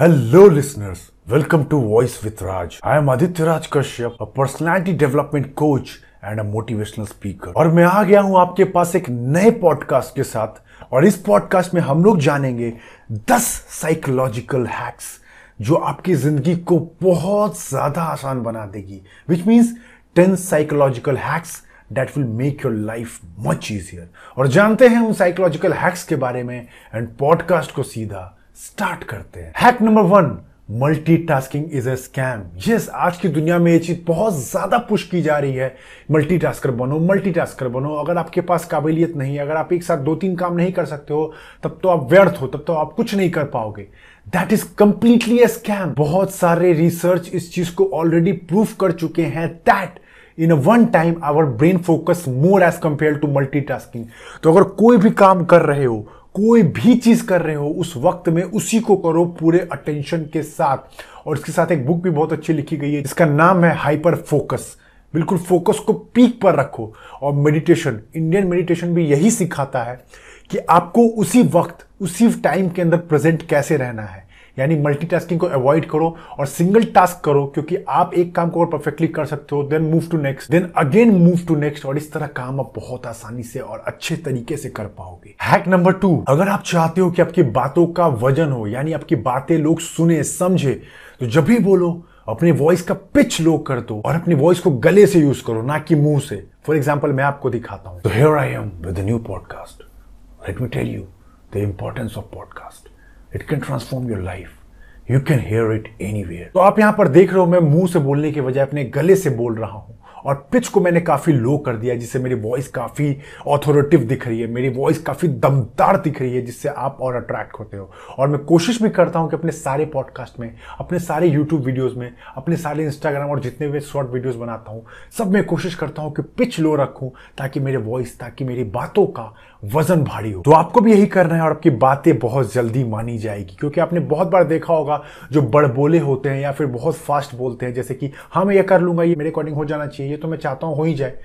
Hello, listeners. Welcome to Voice with Raj. I am Aditya Raj Kashyap, a personality development coach and a motivational speaker और मैं आ गया हूँ आपके पास एक नए पॉडकास्ट के साथ और इस पॉडकास्ट में हम लोग जानेंगे 10 साइकोलॉजिकल हैक्स जो आपकी ज़िंदगी को बहुत ज़्यादा आसान बना देगी which means 10 psychological hacks that will make your life much easier और जानते हैं उन साइकोलॉजिकल हैक्स के बारे में एंड पॉडकास्ट को सीधा स्टार्ट करते हैं। Hack number one multitasking is a scam yes आज की दुनिया में ये चीज़ बहुत ज़्यादा पुश की जा रही है। मल्टीटास्कर बनो मल्टीटास्कर बनो। अगर आपके पास काबिलियत नहीं है, अगर आप एक साथ दो तीन काम नहीं कर सकते हो, तब तो आप व्यर्थ हो, तब तो आप कुछ नहीं कर पाओगे। That is completely a scam बहुत सारे रिसर्च इस चीज़ को ऑलरेडी प्रूफ कर चुके हैं that in one time our brain focus more as compare to multitasking तो अगर कोई भी काम कर रहे हो कोई भी चीज़ कर रहे हो, उस वक्त में उसी को करो पूरे अटेंशन के साथ। और इसके साथ एक बुक भी बहुत अच्छी लिखी गई है, जिसका नाम है हाइपर फोकस बिल्कुल फोकस को पीक पर रखो। और मेडिटेशन इंडियन मेडिटेशन भी यही सिखाता है कि आपको उसी वक्त, उसी टाइम के अंदर प्रेजेंट कैसे रहना है। यानी मल्टीटास्किंग को अवॉइड करो और सिंगल टास्क करो, क्योंकि आप एक काम को और परफेक्टली कर सकते हो then move to next then again move to next और इस तरह काम आप बहुत आसानी से और अच्छे तरीके से कर पाओगे। हैक नंबर टू अगर आप चाहते हो कि आपकी बातों का वज़न हो, यानी आपकी बातें लोग सुने, समझे तो जब भी बोलो, अपने वॉइस का पिच लो कर दो और अपनी वॉइस को गले से यूज़ करो, ना कि मुँह से। फॉर एग्ज़ाम्पल मैं आपको दिखाता हूँ। Here I am with new podcast let me tell you the importance of podcast it can transform your life you can hear it any तो आप यहाँ पर देख रहे हो, मैं मुँह से बोलने के बजाय अपने गले से बोल रहा हूँ। और पिच को मैंने काफ़ी लो कर दिया जिससे मेरी वॉइस काफ़ी ऑथोरेटिव दिख रही है, मेरी वॉइस काफ़ी दमदार दिख रही है, जिससे आप और अट्रैक्ट होते हो। और मैं कोशिश भी करता हूँ कि अपने सारे पॉडकास्ट में, अपने सारे यूट्यूब वीडियोस में, अपने सारे इंस्टाग्राम और जितने भी शॉर्ट वीडियोस बनाता हूँ, सब मैं कोशिश करता हूँ कि पिच लो रखूँ, ताकि मेरे वॉइस ताकि मेरी बातों का वज़न भारी हो। तो आपको भी यही करना है और आपकी बातें बहुत जल्दी मानी जाएगी, क्योंकि आपने बहुत बार देखा होगा, जो बड़ बोले होते हैं या फिर बहुत फास्ट बोलते हैं, जैसे कि हाँ मैं ये कर लूँगा, ये मेरे अकॉर्डिंग हो जाना चाहिए। ये तो मैं चाहता हूँ हो ही जाए।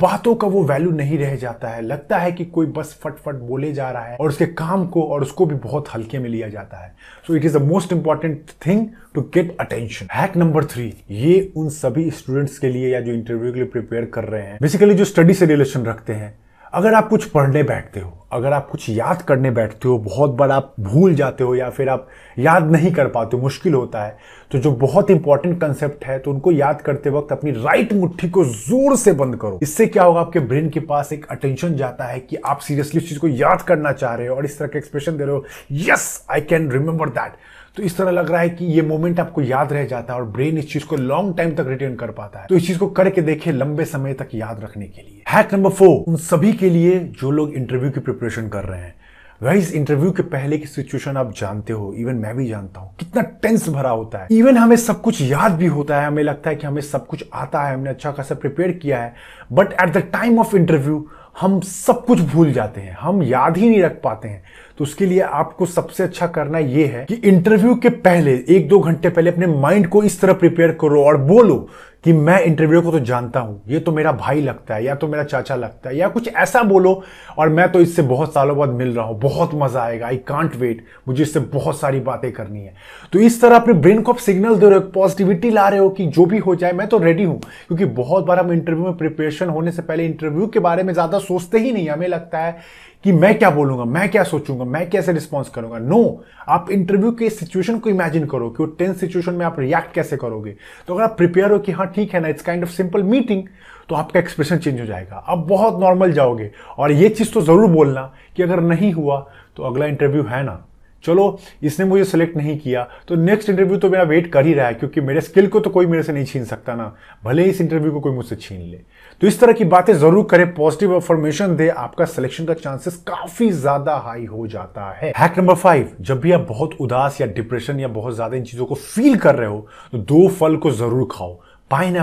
बातों का वो वैल्यू नहीं रह जाता है। लगता है कि कोई बस फटफट बोले जा रहा है और उसके काम को और उसको भी बहुत हल्के में लिया जाता है। So it is the most important thing to get attention hack number three ये उन सभी स्टूडेंट्स के लिए या जो इंटरव्यू के लिए प्रिपेयर कर रहे हैं बेसिकली जो स्टडी से रिलेशन रखते हैं। अगर आप कुछ पढ़ने बैठते हो अगर आप कुछ याद करने बैठते हो, बहुत बार आप भूल जाते हो या फिर आप याद नहीं कर पाते हो, मुश्किल होता है। तो जो बहुत इंपॉर्टेंट कंसेप्ट है तो उनको याद करते वक्त अपनी राइट मुट्ठी को ज़ोर से बंद करो। इससे क्या होगा, आपके ब्रेन के पास एक अटेंशन जाता है कि आप सीरियसली उस चीज़ को याद करना चाह रहे हो और इस तरह का एक्सप्रेशन दे रहे हो yes I can remember that तो इस तरह लग रहा है कि ये मोमेंट आपको याद रह जाता है और ब्रेन इस चीज़ को लॉन्ग टाइम तक रिटेन कर पाता है। तो इस चीज़ को करके देखे लंबे समय तक याद रखने के लिए। हैक नंबर फोर उन सभी के लिए जो लोग इंटरव्यू की प्रिपरेशन कर रहे हैं। गाइस इंटरव्यू के पहले की सिचुएशन आप जानते हो इवन मैं भी जानता हूँ। कितना टेंस भरा होता है। इवन हमें सब कुछ याद भी होता है, हमें लगता है कि हमें सब कुछ आता है, हमने अच्छा खासा प्रिपेयर किया है। But at the time of interview हम सब कुछ भूल जाते हैं, हम याद ही नहीं रख पाते हैं। तो उसके लिए आपको सबसे अच्छा करना यह है कि इंटरव्यू के पहले, एक दो घंटे पहले अपने माइंड को इस तरह प्रिपेयर करो और बोलो कि मैं इंटरव्यू को तो जानता हूँ। ये तो मेरा भाई लगता है या तो मेरा चाचा लगता है या कुछ ऐसा बोलो और मैं तो इससे बहुत सालों बाद मिल रहा हूँ। बहुत मज़ा आएगा। आई कांट वेट मुझे इससे बहुत सारी बातें करनी है। तो इस तरह अपने ब्रेन को आप सिग्नल दे रहे हो पॉजिटिविटी ला रहे हो कि जो भी हो जाए, मैं तो रेडी हूँ। क्योंकि बहुत बार हम इंटरव्यू में प्रिपरेशन होने से पहले इंटरव्यू के बारे में ज़्यादा सोचते ही नहीं हमें लगता है कि मैं क्या बोलूँगा मैं क्या सोचूँगा मैं कैसे रिस्पॉन्स करूँगा? नो no, आप इंटरव्यू के सिचुएशन को इमेजिन करो कि वो टेंस सिचुएशन में आप रिएक्ट कैसे करोगे। तो अगर आप प्रिपेयर हो कि हाँ ठीक है ना it's kind of simple meeting तो आपका एक्सप्रेशन चेंज हो जाएगा। आप बहुत नॉर्मल जाओगे। और ये चीज़ तो ज़रूर बोलना कि अगर नहीं हुआ तो अगला इंटरव्यू है ना। चलो, इसने मुझे सेलेक्ट नहीं किया। तो नेक्स्ट इंटरव्यू तो मेरा वेट कर ही रहा है, क्योंकि मेरे स्किल को तो कोई मेरे से नहीं छीन सकता ना। भले इस इंटरव्यू को कोई मुझसे छीन ले। तो इस तरह की बातें ज़रूर करें। पॉजिटिव इंफॉर्मेशन दे, आपका सिलेक्शन का चांसेस काफ़ी ज़्यादा हाई हो जाता है। हैक नंबर फाइव जब भी आप बहुत उदास या डिप्रेशन या बहुत ज़्यादा इन चीज़ों को फील कर रहे हो तो दो फल को ज़रूर खाओ। पाइन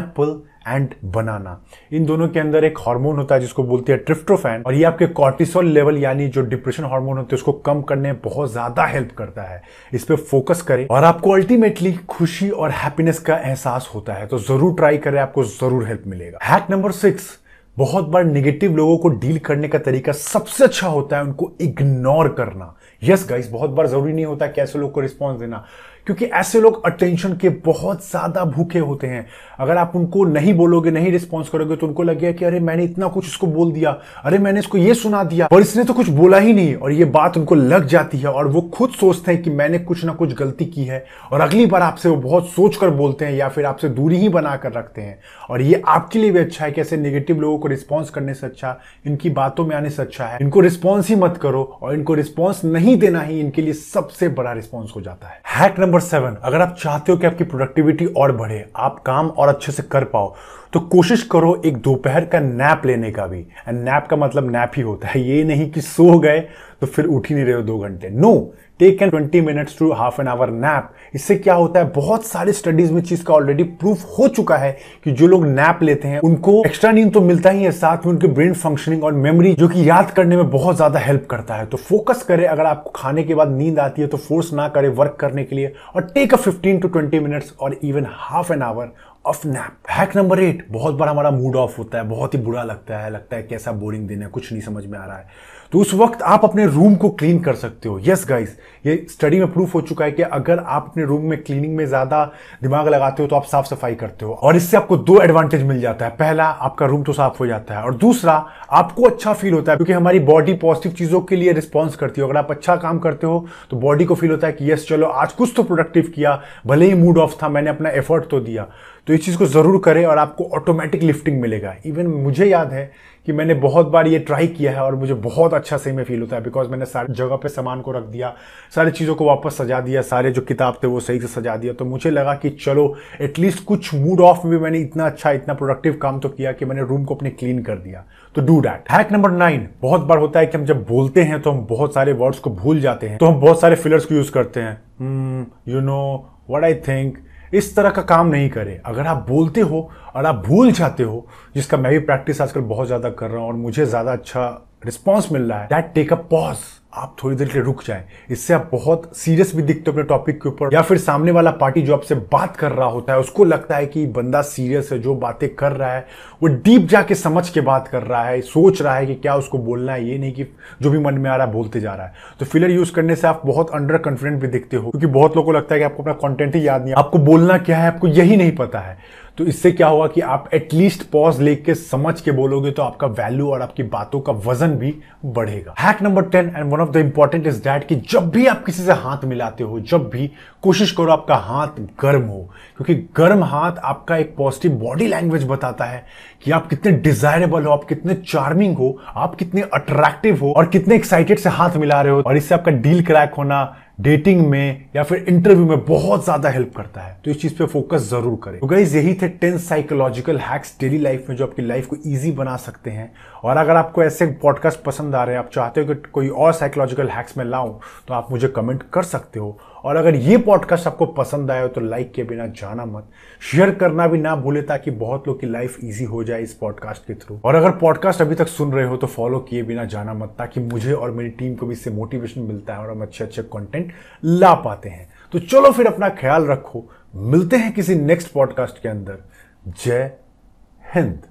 एंड बनाना इन दोनों के अंदर एक हार्मोन होता है जिसको बोलते हैं ट्रिप्टोफैन और ये आपके कॉर्टिसोल लेवल यानी जो डिप्रेशन हार्मोन होते हैं, उसको कम करने में बहुत ज़्यादा हेल्प करता है। इस पर फोकस करें, और आपको अल्टीमेटली खुशी और हैप्पीनेस का एहसास होता है। तो ज़रूर ट्राई करें, आपको ज़रूर हेल्प मिलेगा। हैक नंबर सिक्स बहुत बार निगेटिव लोगों को डील करने का तरीका सबसे अच्छा होता है उनको इग्नोर करना। यस yes गाइस बहुत बार ज़रूरी नहीं होता कैसे लोग को रिस्पॉन्स देना। क्योंकि ऐसे लोग अटेंशन के बहुत ज़्यादा भूखे होते हैं। अगर आप उनको नहीं बोलोगे, नहीं रिस्पॉन्स करोगे तो उनको लगेगा कि अरे, मैंने इतना कुछ इसको बोल दिया, अरे, मैंने इसको ये सुना दिया, और इसने तो कुछ बोला ही नहीं, और ये बात उनको लग जाती है, और वो खुद सोचते हैं कि मैंने कुछ ना कुछ गलती की है, और अगली बार आपसे वो बहुत सोच कर बोलते हैं, या फिर आपसे दूरी ही बनाकर रखते हैं। और ये आपके लिए भी अच्छा है कि ऐसे नेगेटिव लोगों को रिस्पॉन्स करने से अच्छा इनकी बातों में आने से अच्छा है। इनको रिस्पॉन्स ही मत करो, और इनको रिस्पॉन्स नहीं देना ही इनके लिए सबसे बड़ा रिस्पॉन्स हो जाता है। हैक नंबर सेवन अगर आप चाहते हो कि आपकी प्रोडक्टिविटी और बढ़े, आप काम और अच्छे से कर पाओ तो कोशिश करो एक दोपहर का नैप लेने का भी। एंड नैप का मतलब नैप ही होता है। ये नहीं कि सो गए तो फिर उठ ही नहीं रहे हो दो घंटे। No take an twenty minutes to half an hour nap इससे क्या होता है? बहुत सारे स्टडीज़ में चीज़ का ऑलरेडी प्रूफ हो चुका है कि जो लोग नैप लेते हैं, उनको एक्स्ट्रा नींद तो मिलता ही है। साथ में उनके ब्रेन फंक्शनिंग और मेमोरी जो कि याद करने में बहुत ज़्यादा हेल्प करता है। तो फोकस करें। अगर आपको खाने के बाद नींद आती है तो फोर्स ना करें वर्क करने के लिए। और take a fifteen to twenty minutes और even half an hour of nap hack number eight बहुत बार हमारा मूड ऑफ़ होता है, बहुत ही बुरा लगता है लगता है कैसा बोरिंग दिन है, कुछ नहीं समझ में आ रहा है। तो उस वक्त आप अपने रूम को क्लीन कर सकते हो। यस गाइस ये स्टडी में प्रूफ हो चुका है कि अगर आप अपने रूम में क्लीनिंग में ज़्यादा दिमाग लगाते हो तो आप साफ़ सफ़ाई करते हो। और इससे आपको दो एडवांटेज मिल जाता है। पहला, आपका रूम तो साफ़ हो जाता है। और दूसरा, आपको अच्छा फील होता है क्योंकि हमारी बॉडी पॉजिटिव चीज़ों के लिए रिस्पॉन्स करती है। अगर आप अच्छा काम करते हो तो बॉडी को फील होता है कि यस चलो, आज कुछ तो प्रोडक्टिव किया, भले ही मूड ऑफ़ था, मैंने अपना एफर्ट तो दिया। तो इस चीज़ को ज़रूर करें और आपको ऑटोमेटिक लिफ्टिंग मिलेगा। इवन मुझे याद है कि मैंने बहुत बार ये ट्राई किया है और मुझे बहुत अच्छा सही में फील होता है बिकॉज़ मैंने सारी जगह पे सामान को रख दिया, सारी चीज़ों को वापस सजा दिया, सारे जो किताब थे वो सही से सजा दिया। तो मुझे लगा कि चलो एटलीस्ट कुछ मूड ऑफ़ में मैंने इतना अच्छा इतना प्रोडक्टिव काम तो किया कि मैंने रूम को अपने क्लीन कर दिया। तो do that hack number nine बहुत बार होता है कि हम जब बोलते हैं तो हम बहुत सारे वर्ड्स को भूल जाते हैं तो हम बहुत सारे फिलर्स को यूज़ करते हैं। You know what I think इस तरह का काम नहीं करें। अगर आप बोलते हो और आप भूल जाते हो, जिसका मैं भी प्रैक्टिस आजकल बहुत ज़्यादा कर रहा हूँ और मुझे ज़्यादा अच्छा रिस्पॉन्स मिल रहा है दैट टेक अ पॉज आप थोड़ी देर के लिए रुक जाए। इससे आप बहुत सीरियस भी दिखते हो अपने टॉपिक के ऊपर, या फिर सामने वाला पार्टी जो आपसे बात कर रहा होता है, उसको लगता है कि बंदा सीरियस है, जो बातें कर रहा है, वो डीप जाके समझ के बात कर रहा है, सोच रहा है कि क्या उसको बोलना है, ये नहीं कि जो भी मन में आ रहा है बोलते जा रहा है। तो फिलर यूज़ करने से आप बहुत अंडर कॉन्फिडेंट भी दिखते हो, क्योंकि बहुत लोगों को लगता है कि आपको अपना कॉन्टेंट ही याद नहीं आपको बोलना क्या है, आपको यही नहीं पता है। तो इससे क्या होगा कि आप एटलीस्ट पॉज लेके समझ के बोलोगे तो आपका वैल्यू और आपकी बातों का वज़न भी बढ़ेगा। Hack number ten and one of the important is that कि जब भी आप किसी से हाथ मिलाते हो, जब भी कोशिश करो आपका हाथ गर्म हो, क्योंकि गर्म हाथ आपका एक पॉजिटिव बॉडी लैंग्वेज बताता है कि आप कितने डिजायरेबल हो, आप कितने चार्मिंग हो, आप कितने अट्रैक्टिव हो और कितने एक्साइटेड से हाथ मिला रहे हो और इससे आपका डील क्रैक होना डेटिंग में या फिर इंटरव्यू में बहुत ज़्यादा हेल्प करता है। तो इस चीज़ पे फोकस ज़रूर करें। तो गाइज़ यही थे ten psychological hacks daily life में जो आपकी लाइफ को ईजी बना सकते हैं। और अगर आपको ऐसे पॉडकास्ट पसंद आ रहे हैं, आप चाहते हो कि कोई और साइकोलॉजिकल हैक्स में लाऊं तो आप मुझे कमेंट कर सकते हो। और अगर ये पॉडकास्ट आपको पसंद आया हो तो लाइक के बिना जाना मत। शेयर करना भी ना भूले ताकि बहुत लोग की लाइफ इजी हो जाए इस पॉडकास्ट के थ्रू और अगर पॉडकास्ट अभी तक सुन रहे हो तो फॉलो किए बिना जाना मत ताकि मुझे और मेरी टीम को भी इससे मोटिवेशन मिलता है और हम अच्छे अच्छे कॉन्टेंट ला पाते हैं। तो चलो फिर अपना ख्याल रखो। मिलते हैं किसी नेक्स्ट पॉडकास्ट के अंदर। जय हिंद।